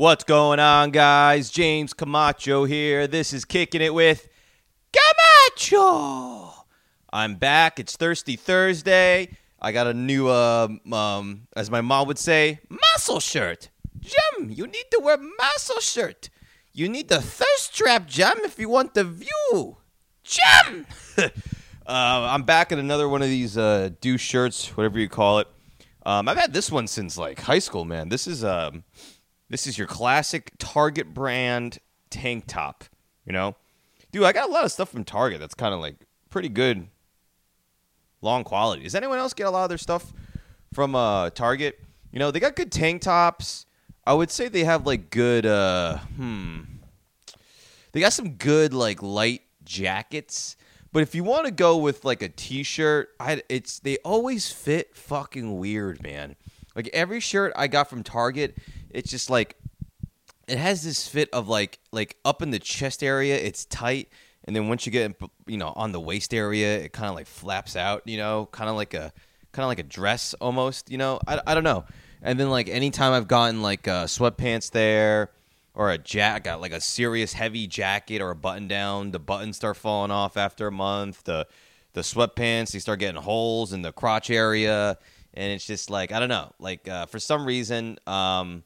What's going on, guys? James Camacho here. This is Kicking It with Camacho. I'm back. It's Thirsty Thursday. I got a new, uh, um, as my mom would say, muscle shirt. Jim, you need to wear muscle shirt. You need the thirst trap, Jim, if you want the view. Jim! uh, I'm back in another one of these uh, douche shirts, whatever you call it. Um, I've had this one since like high school, man. This is um, this is your classic Target brand tank top. You know, dude, I got a lot of stuff from Target that's kind of like pretty good, long quality. Does anyone else get a lot of their stuff from uh, Target? You know, they got good tank tops. I would say they have like good. Uh, hmm. They got some good like light jackets. But if you want to go with like a t-shirt, I it's they always fit fucking weird, man. Like every shirt I got from Target, it's just like it has this fit of like like up in the chest area, it's tight, and then once you get you know on the waist area, it kind of like flaps out, you know, kind of like a kind of like a dress almost, you know. I, I don't know. And then like anytime I've gotten like uh, sweatpants there or a jack got like a serious heavy jacket or a button down, the buttons start falling off after a month. The the sweatpants they start getting holes in the crotch area, and it's just like I don't know. Like uh, for some reason, um,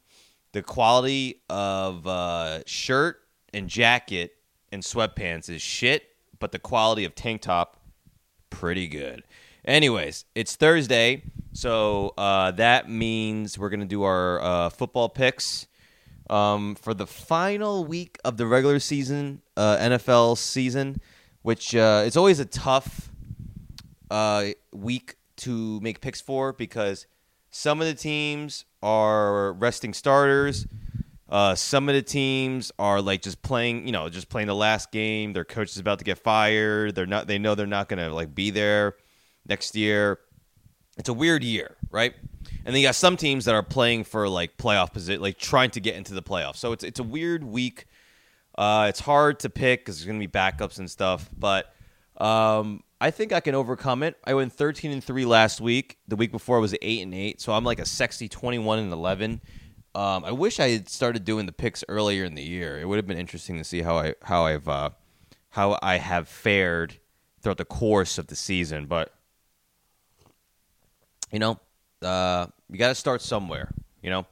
the quality of uh, shirt and jacket and sweatpants is shit, but the quality of tank top pretty good. Anyways, it's Thursday, so uh, that means we're gonna do our uh, football picks um, for the final week of the regular season, uh, NFL season, which uh, it's always a tough uh, week to make picks for because some of the teams are resting starters. Uh, some of the teams are like just playing, you know, just playing the last game. Their coach is about to get fired. They're not. They know they're not going to like be there next year. It's a weird year, right? And then you got some teams that are playing for like playoff position, like trying to get into the playoffs. So it's it's a weird week. Uh, it's hard to pick because there's going to be backups and stuff, but um, I think I can overcome it. I went 13 and three last week. The week before I was eight and eight, so I'm like a sexy 21 and 11. Um, I wish I had started doing the picks earlier in the year. It would have been interesting to see how I how I've uh, how I have fared throughout the course of the season, but you know, uh, you got to start somewhere. You know,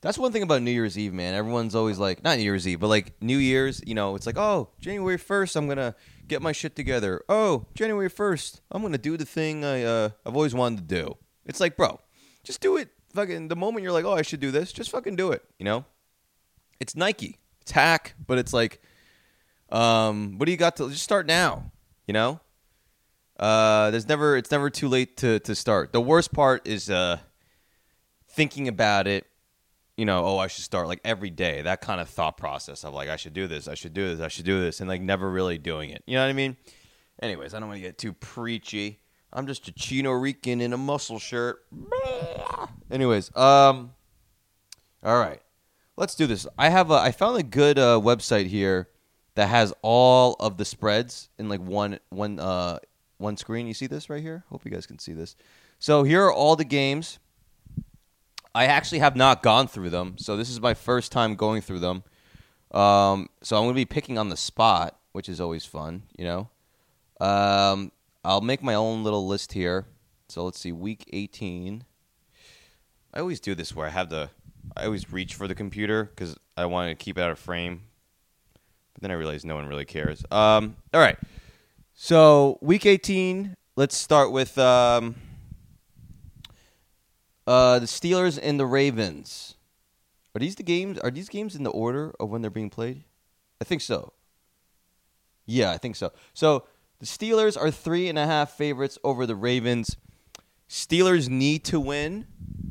that's one thing about New Year's Eve, man. Everyone's always like, not New Year's Eve, but like New Year's. You know, it's like, oh, January first, I'm gonna get my shit together. Oh, January first, I'm gonna do the thing I uh, I've always wanted to do. It's like, bro, just do it. Fucking the moment you're like, oh, I should do this, just fucking do it. You know, it's Nike, it's hack, but it's like, um, what do you got to just start now? You know, uh, there's never it's never too late to to start. The worst part is uh, thinking about it. You know, oh, I should start like every day. That kind of thought process of like, I should do this, I should do this, I should do this, and like never really doing it. You know what I mean? Anyways, I don't want to get too preachy. I'm just a Chino Rican in a muscle shirt. Anyways, um, all right, let's do this. I have a I found a good uh, website here that has all of the spreads in like one one uh one screen. You see this right here? Hope you guys can see this. So here are all the games. I actually have not gone through them, so this is my first time going through them. Um, so I'm going to be picking on the spot, which is always fun, you know. Um, I'll make my own little list here. So let's see, week 18. I always do this where I have the, I always reach for the computer because I want to keep it out of frame. But then I realize no one really cares. Um, all right. So week 18, let's start with um, uh, the Steelers and the Ravens. Are these the games? Are these games in the order of when they're being played? I think so. Yeah, I think so. So the Steelers are three and a half favorites over the Ravens. Steelers need to win.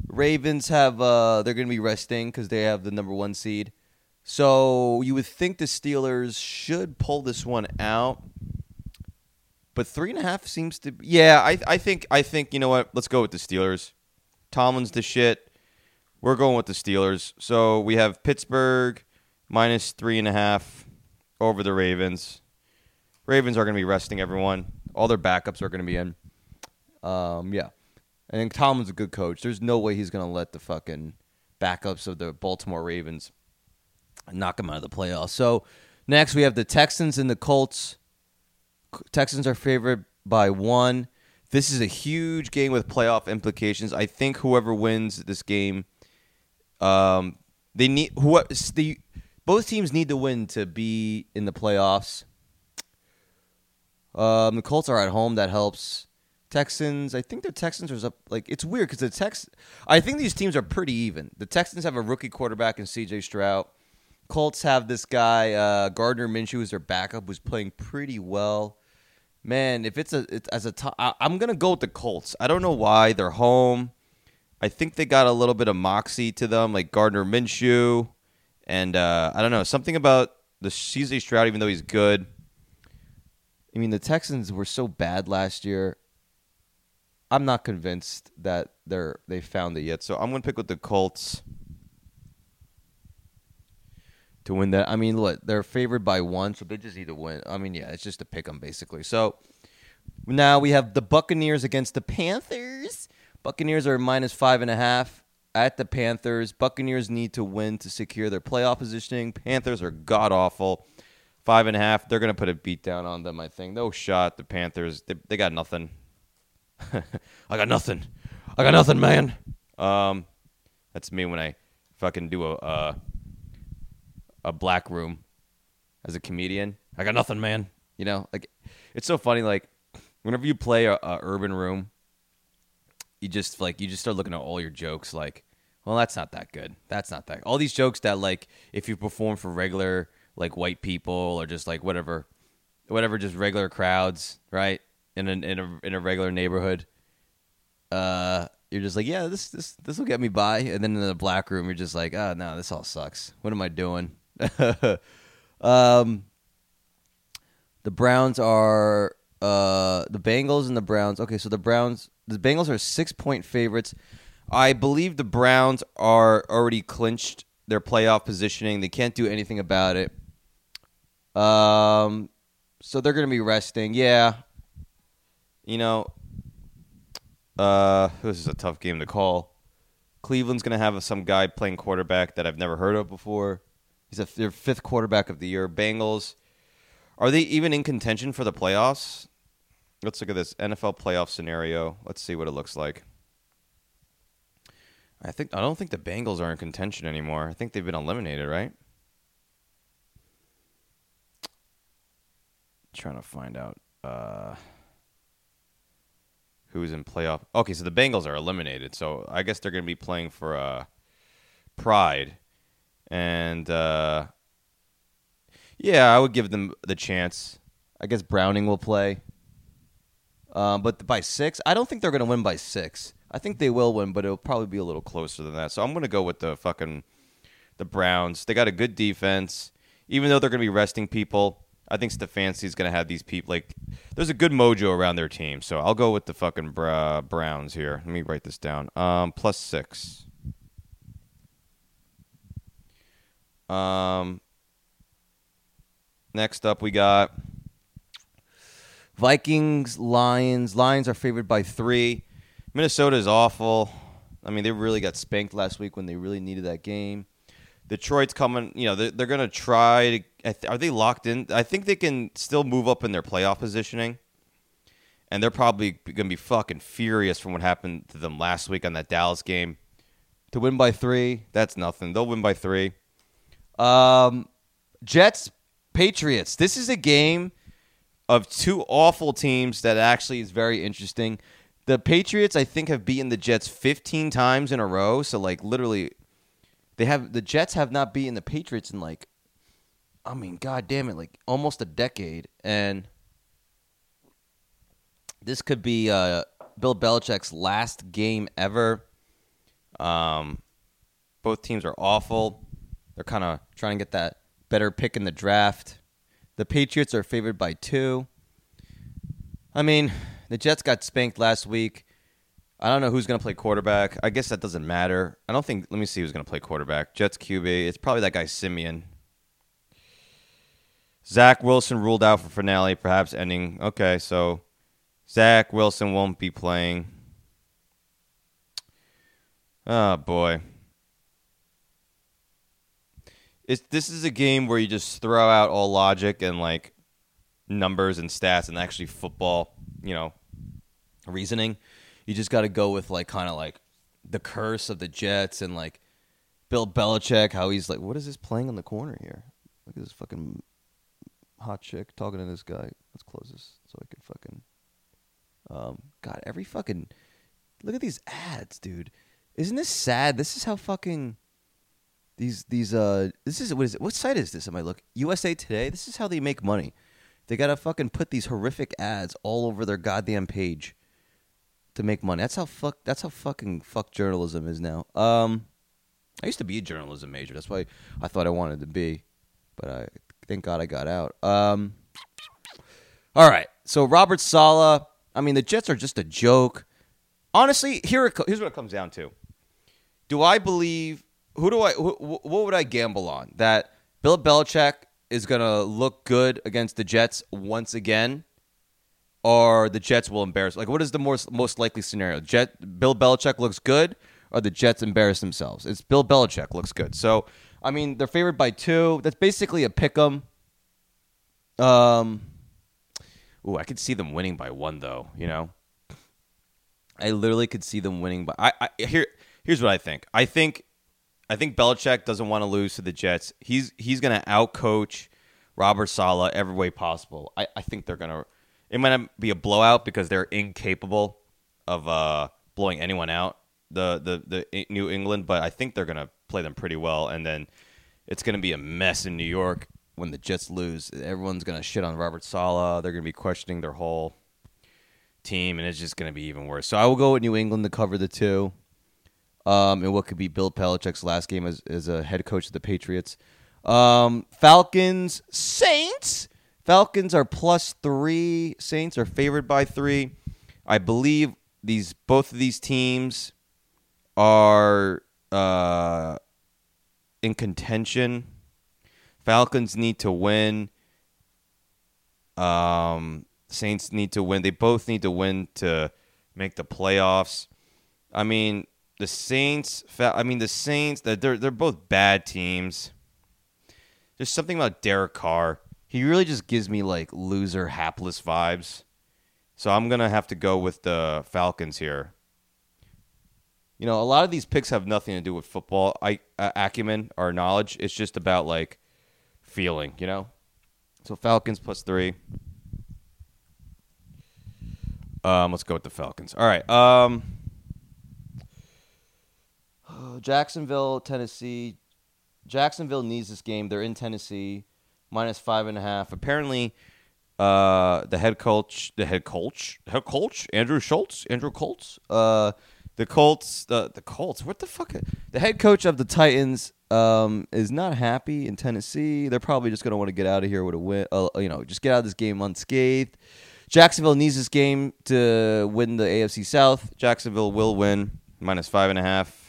Ravens have uh, they're going to be resting because they have the number one seed. So you would think the Steelers should pull this one out but three and a half seems to. Be, yeah, I I think I think you know what? Let's go with the Steelers. Tomlin's the shit. We're going with the Steelers. So we have Pittsburgh minus three and a half over the Ravens. Ravens are going to be resting everyone. All their backups are going to be in. Um, yeah. And Tomlin's a good coach. There's no way he's going to let the fucking backups of the Baltimore Ravens knock them out of the playoffs. So next we have the Texans and the Colts. Texans are favored by one. This is a huge game with playoff implications. I think whoever wins this game, um, they need who the both teams need to win to be in the playoffs. Um, the Colts are at home. That helps. Texans, I think the Texans are up. Like it's weird because the Tex. I think these teams are pretty even. The Texans have a rookie quarterback in C.J. Stroud. Colts have this guy uh, Gardner Minshew who's their backup, who's playing pretty well. Man, if it's a it's as a top, I'm gonna go with the Colts. I don't know why they're home. I think they got a little bit of moxie to them, like Gardner Minshew, and uh, I don't know something about the C.J. Stroud. Even though he's good, I mean the Texans were so bad last year. I'm not convinced that they're they found it yet. So I'm gonna pick with the Colts to win that. I mean, look, they're favored by one, so they just need to win. I mean, yeah, it's just to pick them basically. So now we have the Buccaneers against the Panthers. Buccaneers are minus five and a half at the Panthers. Buccaneers need to win to secure their playoff positioning. Panthers are god awful. Five and a half. They're gonna put a beat down on them. I think no shot. The Panthers. They, they got nothing. I got nothing. I got nothing, man. Um, that's me when I fucking do a uh, a black room as a comedian. I got nothing, man. You know, like it's so funny. Like whenever you play a, a urban room, you just like you just start looking at all your jokes. Like, well, that's not that good. That's not that. All these jokes that like if you perform for regular like white people or just like whatever, whatever, just regular crowds, right? in a in a in a regular neighborhood, uh, you're just like, yeah, this this this will get me by. And then in the black room, you're just like, oh no, this all sucks. What am I doing? um, the Browns are uh the Bengals and the Browns. Okay, so the Browns, the Bengals are six point favorites. I believe the Browns are already clinched their playoff positioning. They can't do anything about it. Um, so they're going to be resting. Yeah, you know, uh, this is a tough game to call. Cleveland's going to have some guy playing quarterback that I've never heard of before. He's a, their fifth quarterback of the year. Bengals, are they even in contention for the playoffs? Let's look at this NFL playoff scenario. Let's see what it looks like. I think I don't think the Bengals are in contention anymore. I think they've been eliminated, right? Trying to find out. Uh, who's in playoff. Okay, so the Bengals are eliminated. So I guess they're going to be playing for uh, Pride, and uh, yeah, I would give them the chance. I guess Browning will play, um, but by six, I don't think they're going to win by six. I think they will win, but it'll probably be a little closer than that. So I'm going to go with the fucking the Browns. They got a good defense, even though they're going to be resting people. I think Stefanski's going to have these people like. There's a good mojo around their team, so I'll go with the fucking uh, Browns here. Let me write this down. Um, plus six. Um. Next up, we got Vikings, Lions. Lions are favored by three. Minnesota is awful. I mean, they really got spanked last week when they really needed that game. Detroit's coming. You know, they're, they're going to try to. Are they locked in? I think they can still move up in their playoff positioning. And they're probably going to be fucking furious from what happened to them last week on that Dallas game. To win by three, that's nothing. They'll win by three. Um, Jets, Patriots. This is a game of two awful teams that actually is very interesting. The Patriots, I think, have beaten the Jets 15 times in a row. So, like, literally they have the Jets have not beaten the Patriots in like, I mean, god damn it, like almost a decade, and this could be uh, Bill Belichick's last game ever. Um, both teams are awful. They're kind of trying to get that better pick in the draft. The Patriots are favored by two. I mean, the Jets got spanked last week. I don't know who's going to play quarterback. I guess that doesn't matter. I don't think. Let me see who's going to play quarterback. Jets QB. It's probably that guy Siemian. Zach Wilson ruled out for finale, perhaps ending. Okay, so Zach Wilson won't be playing. Oh boy. It's this is a game where you just throw out all logic and like numbers and stats and actually football, you know, reasoning. You just got to go with like kind of like the curse of the Jets and like Bill Belichick, how he's like, what is this playing in the corner here? Look at this fucking hot chick talking to this guy. Let's close this so I can fucking. Um, God, every fucking look at these ads, dude. Isn't this sad? This is how fucking these these uh this is what is it? What site is this? Am I look USA Today? This is how they make money. They gotta fucking put these horrific ads all over their goddamn page to make money. That's how fuck. That's how fucking fuck journalism is now. Um, I used to be a journalism major. That's why I thought I wanted to be, but I thank God I got out. Um, all right. So Robert Saleh. I mean, the Jets are just a joke. Honestly, here it, here's what it comes down to. Do I believe? Who do I? Who, what would I gamble on? That Bill Belichick is gonna look good against the Jets once again, or the Jets will embarrass. Like, what is the most most likely scenario? Jet Bill Belichick looks good, or the Jets embarrass themselves. It's Bill Belichick looks good. So, I mean, they're favored by two. That's basically a pick 'em. Um, ooh, I could see them winning by one though. You know, I literally could see them winning by. I, I here here's what I think. I think I think Belichick doesn't want to lose to the Jets. He's he's going to outcoach Robert Saleh every way possible. I, I think they're going to. It might not be a blowout because they're incapable of uh, blowing anyone out. The the the New England, but I think they're going to play them pretty well, and then it's going to be a mess in New York when the Jets lose. Everyone's going to shit on Robert Saleh. They're going to be questioning their whole team, and it's just going to be even worse. So I will go with New England to cover the two um, in what could be Bill Belichick's last game as, as a head coach of the Patriots. Um, Falcons, Saints. Falcons are plus three. Saints are favored by three. I believe these both of these teams are uh, in contention. Falcons need to win. Um, Saints need to win. They both need to win to make the playoffs. I mean, the Saints. I mean, the Saints. They're they're both bad teams. There's something about Derek Carr. He really just gives me like loser, hapless vibes. So I'm gonna have to go with the Falcons here. You know, a lot of these picks have nothing to do with football I, uh, acumen or knowledge. It's just about like feeling, you know. So Falcons plus three. Um, let's go with the Falcons. All right. Um, Jacksonville, Tennessee. Jacksonville needs this game. They're in Tennessee, minus five and a half. Apparently, uh, the head coach, the head coach, head coach, Andrew Schultz, Andrew Colts, uh, the Colts, the the Colts. What the fuck? The head coach of the Titans um, is not happy in Tennessee. They're probably just gonna want to get out of here with a win. Uh, you know, just get out of this game unscathed. Jacksonville needs this game to win the AFC South. Jacksonville will win minus five and a half.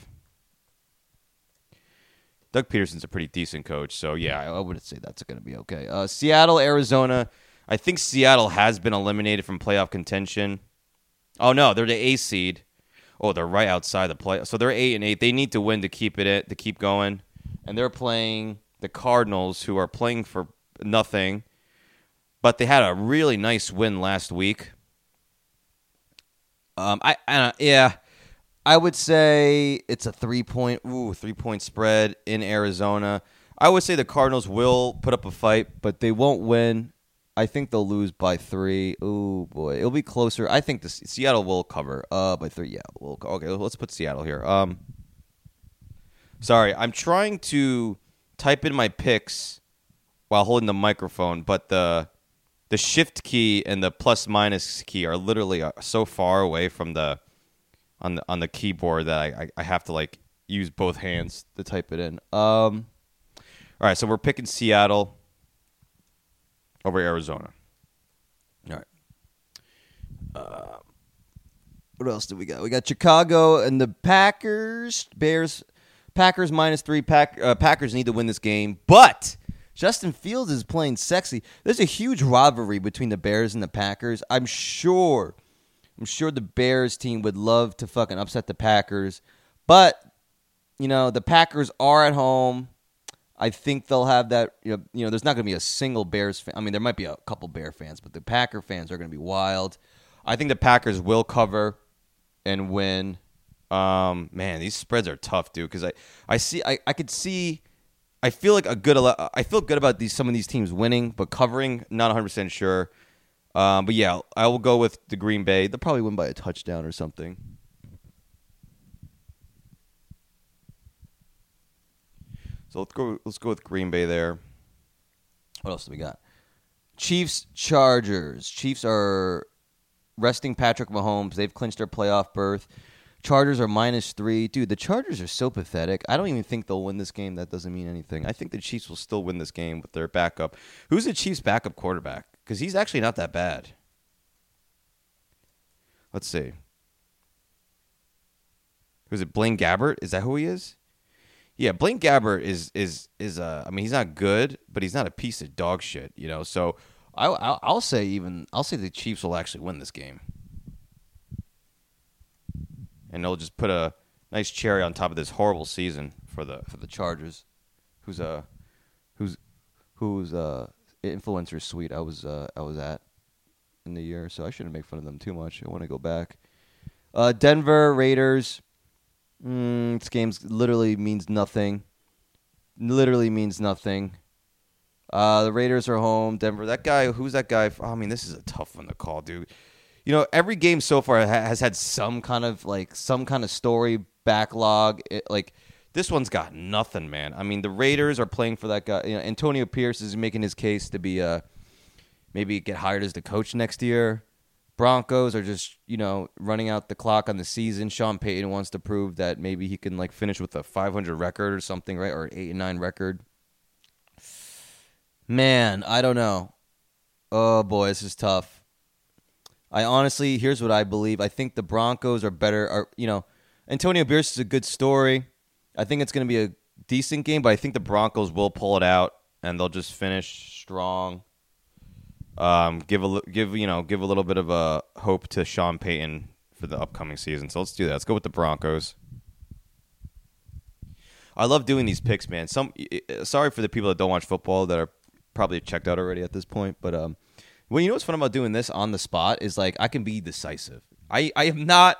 Doug Pederson's a pretty decent coach, so yeah, I would say that's going to be okay. Uh, Seattle, Arizona. I think Seattle has been eliminated from playoff contention. Oh no, they're the A seed. Oh, they're right outside the play. So they're eight and eight. They need to win to keep it to keep going, and they're playing the Cardinals, who are playing for nothing, but they had a really nice win last week. Um, I, I yeah, I would say it's a three point ooh three point spread in Arizona. I would say the Cardinals will put up a fight, but they won't win. I think they'll lose by three. Oh boy, it'll be closer. I think the Seattle will cover uh by three. Yeah, we'll okay. Let's put Seattle here. Um, sorry, I'm trying to type in my picks while holding the microphone, but the the shift key and the plus minus key are literally uh, so far away from the on the on the keyboard that I, I, have to like use both hands to type it in. Um, all right, so we're picking Seattle over Arizona. All right. Uh, what else do we got? We got Chicago and the Packers. Bears, Packers minus three. Pack, uh, Packers need to win this game, but Justin Fields is playing sexy. There's a huge rivalry between the Bears and the Packers. I'm sure I'm sure the Bears team would love to fucking upset the Packers, but you know the Packers are at home. I think they'll have that. You know, you know there's not going to be a single Bears fan. I mean, there might be a couple Bear fans, but the Packer fans are going to be wild. I think the Packers will cover and win. Um, man, these spreads are tough, dude. Because I, I see, I, I could see. I feel like a good. I feel good about these some of these teams winning, but covering, not 100 percent sure. Um, but yeah, I will go with the Green Bay. They'll probably win by a touchdown or something. So let's go. Let's go with Green Bay there. What else do we got? Chiefs Chargers. Chiefs are resting Patrick Mahomes. They've clinched their playoff berth. Chargers are minus three. Dude, the Chargers are so pathetic. I don't even think they'll win this game. That doesn't mean anything. I think the Chiefs will still win this game with their backup. Who's the Chiefs' backup quarterback? Because he's actually not that bad. Let's see. Who's it? Blaine Gabbert? Is that who he is? Yeah, Blaine Gabbert is is is uh I mean he's not good, but he's not a piece of dog shit, you know. So I I'll, I'll say even I'll say the Chiefs will actually win this game and they'll just put a nice cherry on top of this horrible season for the for the Chargers, who's uh who's who's uh influencer suite I was uh I was at in the year, so I shouldn't make fun of them too much. I want to go back. Uh, Denver Raiders. Mm, this game literally means nothing. Literally means nothing. Uh, the Raiders are home. Denver. That guy. Who's that guy? Oh, I mean, this is a tough one to call, dude you know, every game so far has had some kind of like some kind of story backlog. It, like this one's got nothing, man. I mean, the Raiders are playing for that guy. You know, Antonio Pierce is making his case to be uh maybe get hired as the coach next year. Broncos are just you know running out the clock on the season. Sean Payton wants to prove that maybe he can like finish with a 500 record or something, right, or an eight and nine record. Man, I don't know. Oh boy, this is tough. I honestly, here's what I believe. I think the Broncos are better. Are you know, Antonio Pierce is a good story. I think it's going to be a decent game, but I think the Broncos will pull it out and they'll just finish strong. Um, give a give you know give a little bit of a hope to Sean Payton for the upcoming season. So let's do that. Let's go with the Broncos. I love doing these picks, man. Some sorry for the people that don't watch football that are probably checked out already at this point, but um, well, you know what's fun about doing this on the spot is like I can be decisive. I I am not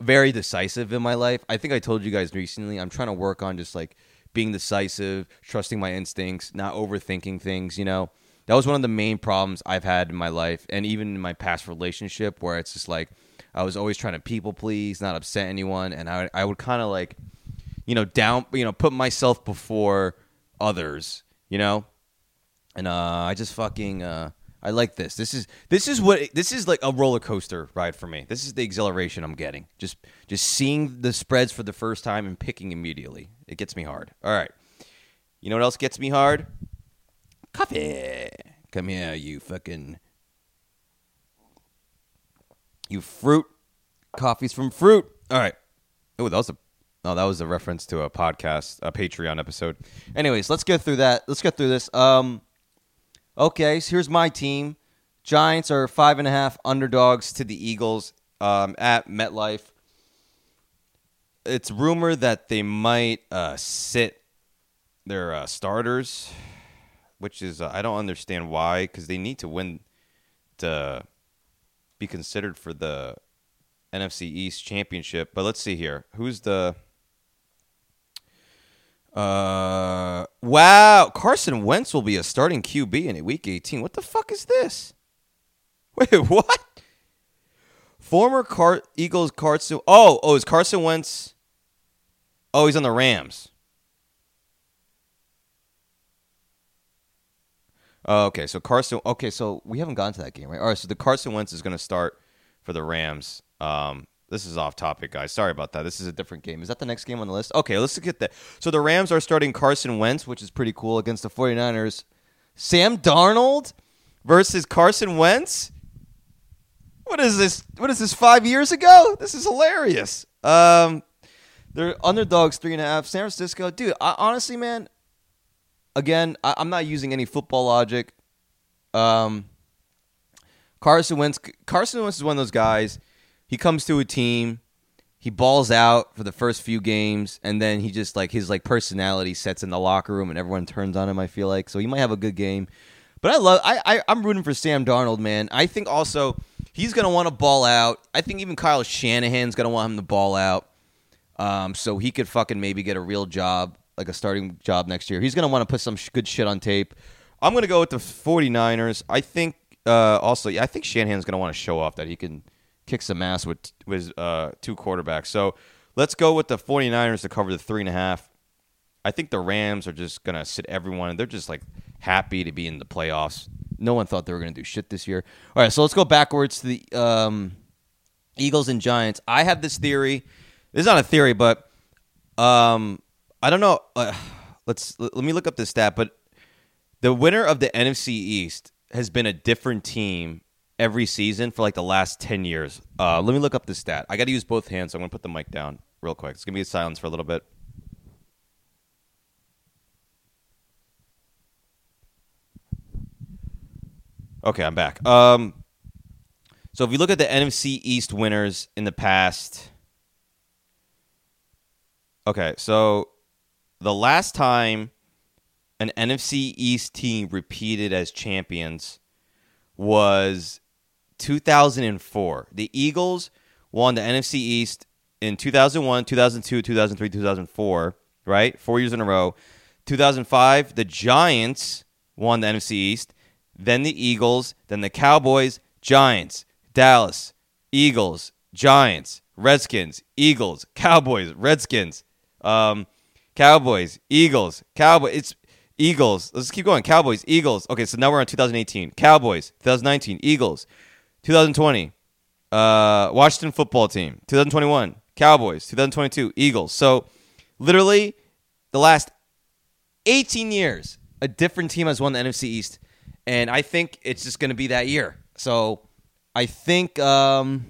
very decisive in my life. I think I told you guys recently. I'm trying to work on just like being decisive, trusting my instincts, not overthinking things. You know, that was one of the main problems I've had in my life, and even in my past relationship, where it's just like I was always trying to people please, not upset anyone, and I I would kind of like, you know, down, you know, put myself before others. You know, and uh, I just fucking. Uh, I like this. This is this is what this is like a roller coaster ride for me. This is the exhilaration I'm getting. Just just seeing the spreads for the first time and picking immediately. It gets me hard. All right. You know what else gets me hard? Coffee. Come here, you fucking you fruit. Coffee's from fruit. All right. Oh, that was a Oh, that was a reference to a podcast, a Patreon episode. Anyways, let's get through that. Let's get through this. Um Okay, so here's my team. Giants are five and a half underdogs to the Eagles um, at MetLife. It's rumored that they might uh, sit their uh, starters, which is uh, I don't understand why because they need to win to be considered for the NFC East championship. But let's see here, who's the uh, wow. Carson Wentz will be a starting QB in week 18. What the fuck is this? Wait, what? Former Car- Eagles Carson. Oh, oh, is Carson Wentz? Oh, he's on the Rams. Oh, okay, so Carson. Okay, so we haven't gotten to that game, right? All right, so the Carson Wentz is going to start for the Rams. Um, this is off topic, guys. Sorry about that. This is a different game. Is that the next game on the list? Okay, let's get that. So the Rams are starting Carson Wentz, which is pretty cool, against the 49ers. Sam Darnold versus Carson Wentz? What is this? What is this, five years ago? This is hilarious. Um, they're underdogs, three and a half. San Francisco, dude, I, honestly, man, again, I, am not using any football logic. Um, Carson Wentz, Carson Wentz is one of those guys – he comes to a team he balls out for the first few games, and then he just like his like personality sets in the locker room, and everyone turns on him. I feel like so he might have a good game, but I love I, I I'm rooting for Sam Darnold, man. I think also he's gonna want to ball out. I think even Kyle Shanahan's gonna want him to ball out, um, so he could fucking maybe get a real job, like a starting job next year. He's gonna want to put some sh- good shit on tape. I'm gonna go with the 49ers. I think uh, also, yeah, I think Shanahan's gonna want to show off that he can kick some ass with with uh, two quarterbacks. So let's go with the 49ers to cover the three and a half. I think the Rams are just gonna sit everyone. They're just like happy to be in the playoffs. No one thought they were gonna do shit this year. All right, so let's go backwards to the um, Eagles and Giants. I have this theory. This is not a theory, but um, I don't know. Uh, let's let me look up this stat. But the winner of the NFC East has been a different team every season for like the last 10 years. Uh, let me look up the stat. I got to use both hands, so I'm going to put the mic down real quick. It's going to be a silence for a little bit. Okay, I'm back. Um, so if you look at the NFC East winners in the past, okay, so the last time an NFC East team repeated as champions was 2004. The Eagles won the NFC East in 2001, 2002, 2003, 2004, right? Four years in a row. 2005, the Giants won the NFC East, then the Eagles, then the Cowboys, Giants, Dallas, Eagles, Giants, Redskins, Eagles, Cowboys, Redskins, um, Cowboys, Eagles, Cowboys. It's Eagles. Let's keep going. Cowboys, Eagles. Okay, so now we're on 2018. Cowboys, 2019, Eagles. 2020, uh, Washington football team. 2021, Cowboys. 2022, Eagles. So literally the last 18 years, a different team has won the NFC East. And I think it's just going to be that year. So I think um,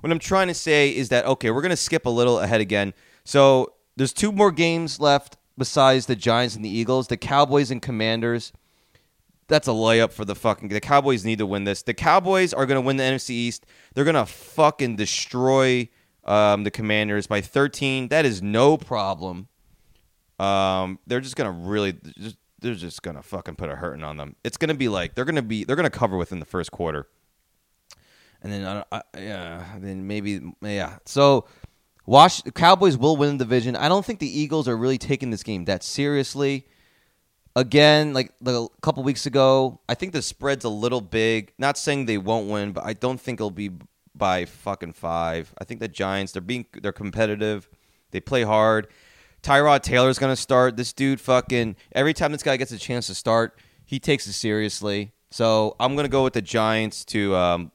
what I'm trying to say is that, okay, we're going to skip a little ahead again. So there's two more games left besides the Giants and the Eagles, the Cowboys and Commanders. That's a layup for the fucking. The Cowboys need to win this. The Cowboys are going to win the NFC East. They're going to fucking destroy um, the Commanders by 13. That is no problem. Um, they're just going to really. Just, they're just going to fucking put a hurting on them. It's going to be like they're going to be. They're going to cover within the first quarter. And then, uh, uh, yeah, then maybe, yeah. So Wash Cowboys will win the division. I don't think the Eagles are really taking this game that seriously. Again, like a couple weeks ago, I think the spread's a little big. Not saying they won't win, but I don't think it'll be by fucking five. I think the Giants they're being they're competitive. They play hard. Tyrod Taylor's gonna start. This dude fucking every time this guy gets a chance to start, he takes it seriously. So I'm gonna go with the Giants to um,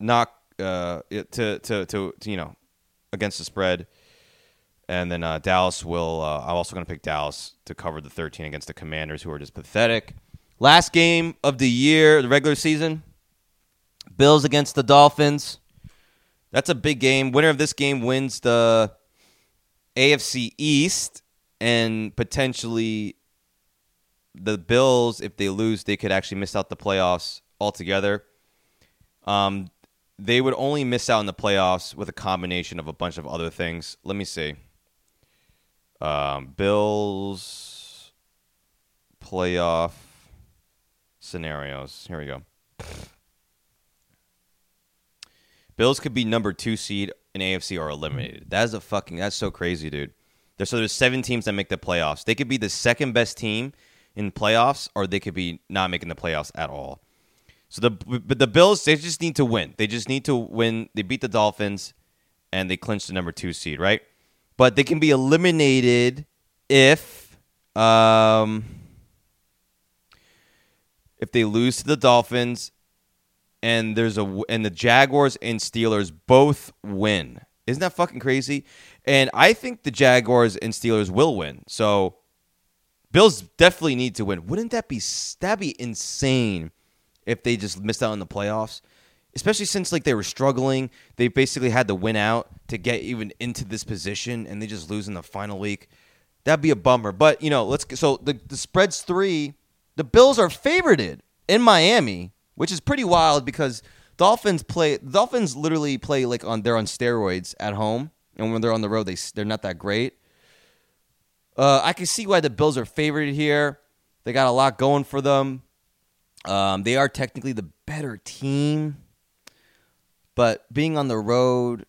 knock uh, to, to to to you know against the spread. And then uh, Dallas will. Uh, I'm also going to pick Dallas to cover the 13 against the Commanders, who are just pathetic. Last game of the year, the regular season. Bills against the Dolphins. That's a big game. Winner of this game wins the AFC East, and potentially the Bills, if they lose, they could actually miss out the playoffs altogether. Um, they would only miss out in the playoffs with a combination of a bunch of other things. Let me see. Um, Bills playoff scenarios. Here we go. Bills could be number two seed in AFC or eliminated. That is a fucking. That's so crazy, dude. There's, so there's seven teams that make the playoffs. They could be the second best team in playoffs, or they could be not making the playoffs at all. So the but the Bills they just need to win. They just need to win. They beat the Dolphins, and they clinch the number two seed, right? But they can be eliminated if um if they lose to the Dolphins, and there's a and the Jaguars and Steelers both win. Isn't that fucking crazy? And I think the Jaguars and Steelers will win. So Bills definitely need to win. Wouldn't that be that be insane? if they just missed out on the playoffs. Especially since like they were struggling, they basically had to win out to get even into this position, and they just lose in the final week. That'd be a bummer. But you know, let's so the the spread's three. The Bills are favorited in Miami, which is pretty wild because Dolphins play. Dolphins literally play like on they're on steroids at home, and when they're on the road, they they're not that great. Uh, I can see why the Bills are favored here. They got a lot going for them. Um, they are technically the better team, but being on the road,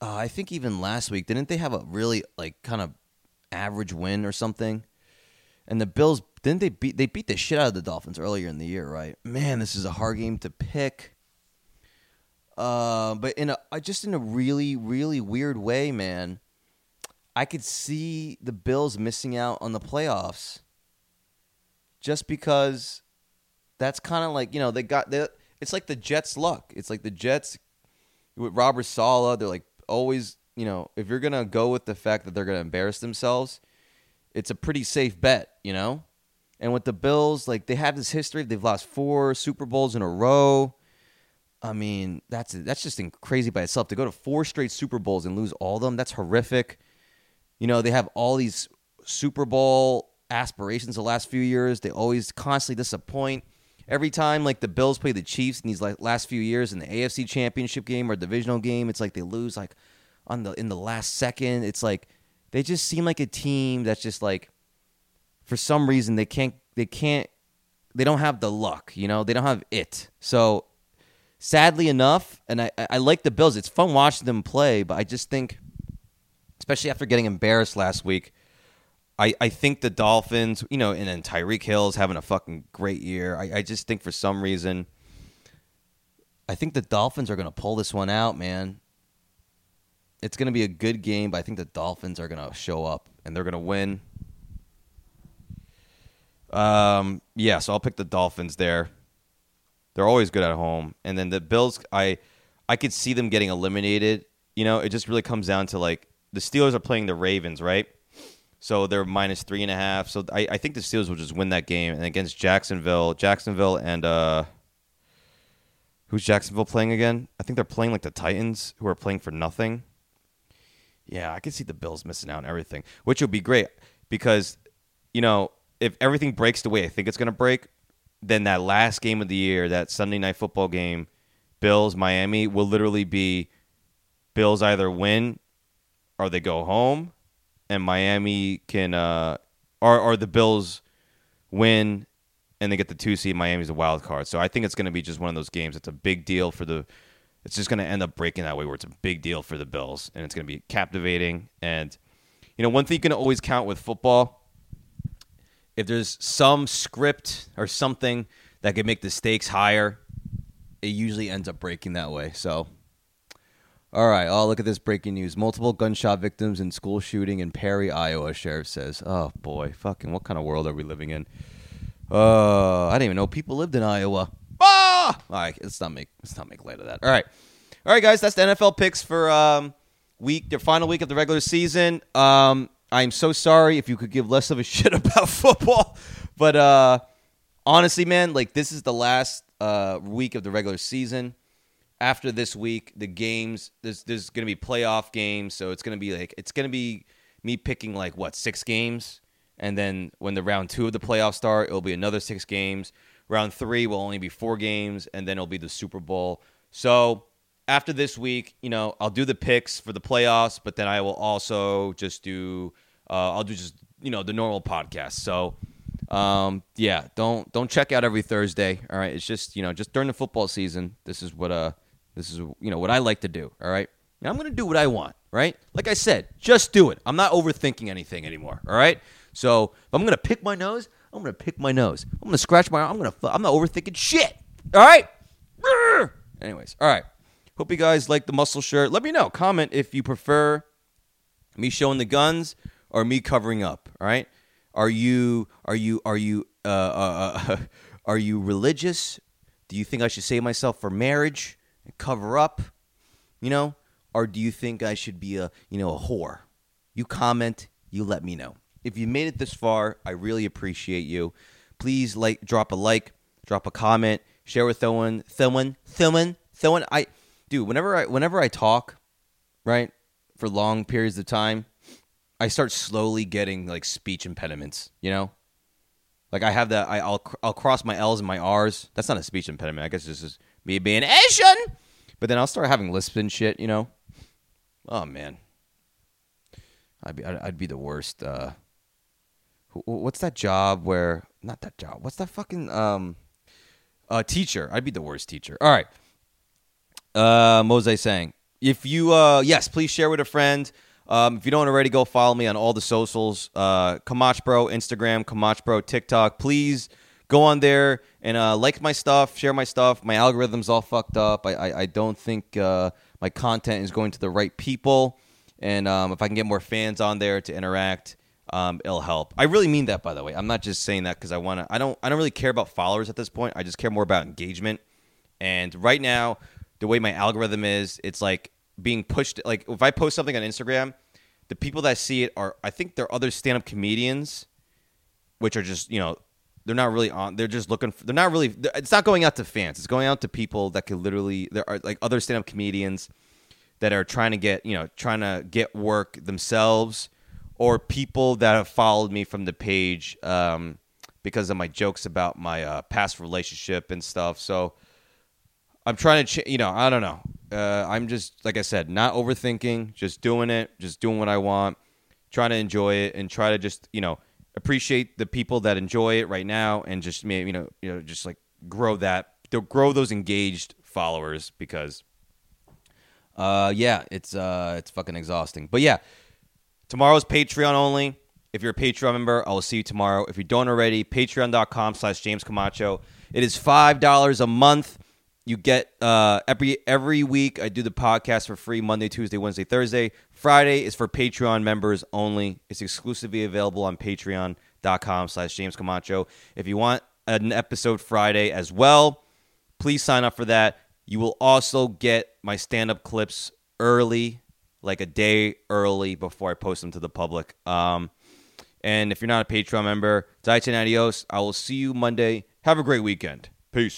uh, I think even last week didn't they have a really like kind of average win or something? And the Bills didn't they beat they beat the shit out of the Dolphins earlier in the year, right? Man, this is a hard game to pick. Uh, but in a just in a really really weird way, man. I could see the Bills missing out on the playoffs just because that's kind of like, you know, they got the it's like the Jets luck. It's like the Jets with Robert Saleh, they're like always, you know, if you're to go with the fact that they're to embarrass themselves, it's a pretty safe bet, you know? And with the Bills, like they have this history, they've lost 4 Super Bowls in a row. I mean, that's that's just crazy by itself to go to four straight Super Bowls and lose all of them. That's horrific. You know, they have all these Super Bowl aspirations the last few years. They always constantly disappoint. Every time like the Bills play the Chiefs in these like last few years in the AFC Championship game or divisional game, it's like they lose like on the in the last second. It's like they just seem like a team that's just like for some reason they can't they can't they don't have the luck, you know? They don't have it. So sadly enough, and I I like the Bills. It's fun watching them play, but I just think especially after getting embarrassed last week. I, I think the Dolphins, you know, and then Tyreek Hill's having a fucking great year. I, I just think for some reason, I think the Dolphins are going to pull this one out, man. It's going to be a good game, but I think the Dolphins are going to show up and they're going to win. Um, yeah, so I'll pick the Dolphins there. They're always good at home, and then the Bills. I I could see them getting eliminated. You know, it just really comes down to like the Steelers are playing the Ravens, right? So they're minus three and a half. So I, I think the Steelers will just win that game. And against Jacksonville, Jacksonville and uh, who's Jacksonville playing again? I think they're playing like the Titans, who are playing for nothing. Yeah, I can see the Bills missing out on everything, which would be great because, you know, if everything breaks the way I think it's going to break, then that last game of the year, that Sunday night football game, Bills Miami, will literally be Bills either win or they go home, and Miami can, uh, or or the Bills win and they get the two seed. Miami's a wild card, so I think it's going to be just one of those games. It's a big deal for the. It's just going to end up breaking that way, where it's a big deal for the Bills, and it's going to be captivating. And you know, one thing you can always count with football, if there's some script or something that could make the stakes higher, it usually ends up breaking that way. So all right. Oh, look at this breaking news. Multiple gunshot victims in school shooting in Perry, Iowa, sheriff says. Oh, boy. Fucking what kind of world are we living in? Uh, I didn't even know people lived in Iowa. Ah! All right. Let's not make, let's not make light of that. All right. All right, guys. That's the NFL picks for um, week, the final week of the regular season. Um, I'm so sorry if you could give less of a shit about football. But uh, honestly, man, like this is the last uh, week of the regular season after this week, the games there's there's gonna be playoff games, so it's gonna be like it's gonna be me picking like what six games, and then when the round two of the playoffs start, it'll be another six games. Round three will only be four games, and then it'll be the Super Bowl. So after this week, you know, I'll do the picks for the playoffs, but then I will also just do uh, I'll do just you know the normal podcast. So um, yeah, don't don't check out every Thursday. All right, it's just you know just during the football season. This is what uh this is you know what I like to do. All right. Now I'm going to do what I want. Right. Like I said, just do it. I'm not overthinking anything anymore. All right. So if I'm going to pick my nose, I'm going to pick my nose. I'm going to scratch my. I'm going to. I'm not overthinking shit. All right. Anyways. All right. Hope you guys like the muscle shirt. Let me know. Comment if you prefer me showing the guns or me covering up. All right. Are you are you are you uh, uh, uh, are you religious? Do you think I should save myself for marriage? Cover up, you know, or do you think I should be a, you know, a whore? You comment, you let me know. If you made it this far, I really appreciate you. Please like drop a like, drop a comment, share with someone, someone, someone, Thoen. I dude, whenever I whenever I talk, right, for long periods of time, I start slowly getting like speech impediments, you know? Like I have that. I, I'll I'll cross my L's and my R's. That's not a speech impediment. I guess this is me being Asian. But then I'll start having lisp and shit. You know. Oh man. I'd be I'd, be the worst. Uh, what's that job where? Not that job. What's that fucking um, uh, teacher? I'd be the worst teacher. All right. Uh, Mose saying, if you uh, yes, please share with a friend. Um, if you don't already, go follow me on all the socials. Uh, Camachbro, Instagram, Camachbro, TikTok. Please go on there and uh, like my stuff, share my stuff. My algorithm's all fucked up. I, I, I don't think uh, my content is going to the right people. And um, if I can get more fans on there to interact, um, it'll help. I really mean that, by the way. I'm not just saying that because I want to. I don't. I don't really care about followers at this point. I just care more about engagement. And right now, the way my algorithm is, it's like being pushed. Like if I post something on Instagram, the people that see it are, I think they're other stand-up comedians, which are just you know, they're not really on. They're just looking. For, they're not really. It's not going out to fans. It's going out to people that could literally. There are like other stand-up comedians that are trying to get you know trying to get work themselves or people that have followed me from the page um, because of my jokes about my uh, past relationship and stuff so i'm trying to ch- you know i don't know uh, i'm just like i said not overthinking just doing it just doing what i want trying to enjoy it and try to just you know appreciate the people that enjoy it right now and just you know you know just like grow that to grow those engaged followers because uh, yeah, it's uh, it's fucking exhausting. But yeah, tomorrow's Patreon only. If you're a Patreon member, I will see you tomorrow. If you don't already, patreon.com slash James Camacho. It is $5 a month. You get uh, every every week. I do the podcast for free Monday, Tuesday, Wednesday, Thursday. Friday is for Patreon members only. It's exclusively available on patreon.com slash James Camacho. If you want an episode Friday as well, please sign up for that. You will also get my stand up clips early, like a day early before I post them to the public. Um, and if you're not a Patreon member, Daichen Adios. I will see you Monday. Have a great weekend.